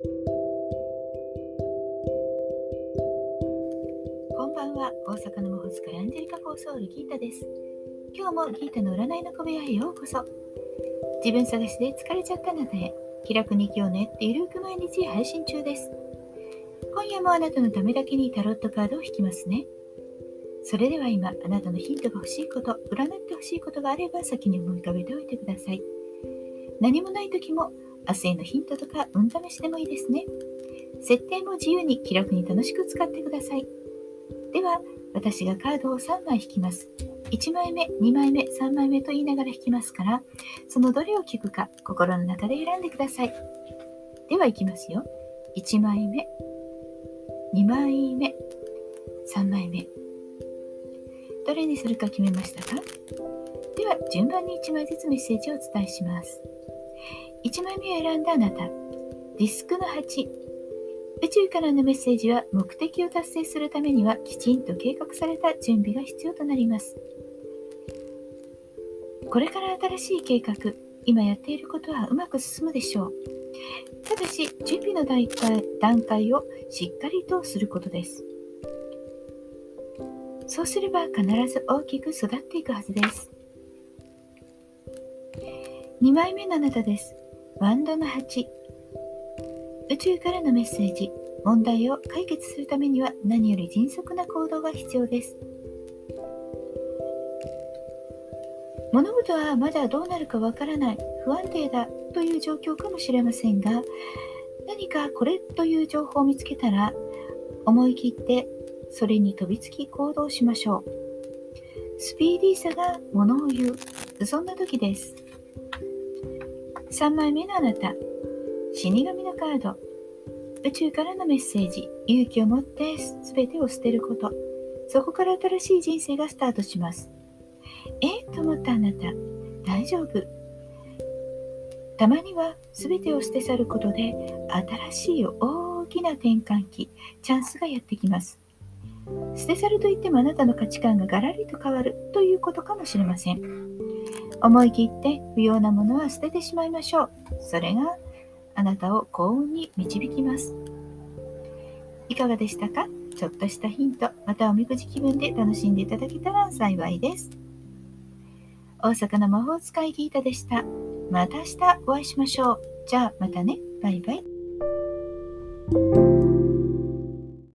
こんばんは、大阪の魔法使いアンジェリカ・フォーソウル・ギータです。今日もギータの占いの小部屋へようこそ。自分探しで疲れちゃったあなたへ、気楽に今日ねってゆるく毎日配信中です。今夜もあなたのためだけにタロットカードを引きますね。それでは今、あなたのヒントが欲しいこと、占って欲しいことがあれば先に思い浮かべておいてください。何もない時も明日へのヒントとか運試しでもいいですね。設定も自由に気楽に楽しく使ってください。では、私がカードを3枚引きます。1枚目、2枚目、3枚目と言いながら引きますから、そのどれを聞くか心の中で選んでください。では、いきますよ。1枚目、2枚目、3枚目。どれにするか決めましたか？では、順番に1枚ずつメッセージをお伝えします。1枚目を選んだあなた、ディスクの8。宇宙からのメッセージは目的を達成するためにはきちんと計画された準備が必要となります。これから新しい計画、今やっていることはうまく進むでしょう。ただし、準備の段階をしっかりとすることです。そうすれば必ず大きく育っていくはずです。2枚目のあなたです。ワンドの8宇宙からのメッセージ。問題を解決するためには何より迅速な行動が必要です。物事はまだどうなるかわからない。不安定だという状況かもしれませんが何かこれという情報を見つけたら思い切ってそれに飛びつき行動しましょう。スピーディーさがものを言う。そんな時です。3枚目のあなた。死神のカード。宇宙からのメッセージ。勇気を持って全てを捨てること。そこから新しい人生がスタートします。えと思ったあなた。大丈夫。たまには全てを捨て去ることで新しい大きな転換期チャンスがやってきます。捨て去るといってもあなたの価値観がガラリと変わるということかもしれません。思い切って不要なものは捨ててしまいましょう。それがあなたを幸運に導きます。いかがでしたか？ちょっとしたヒント、またおみくじ気分で楽しんでいただけたら幸いです。大阪の魔法使いギータでした。また明日お会いしましょう。じゃあまたね。バイバイ。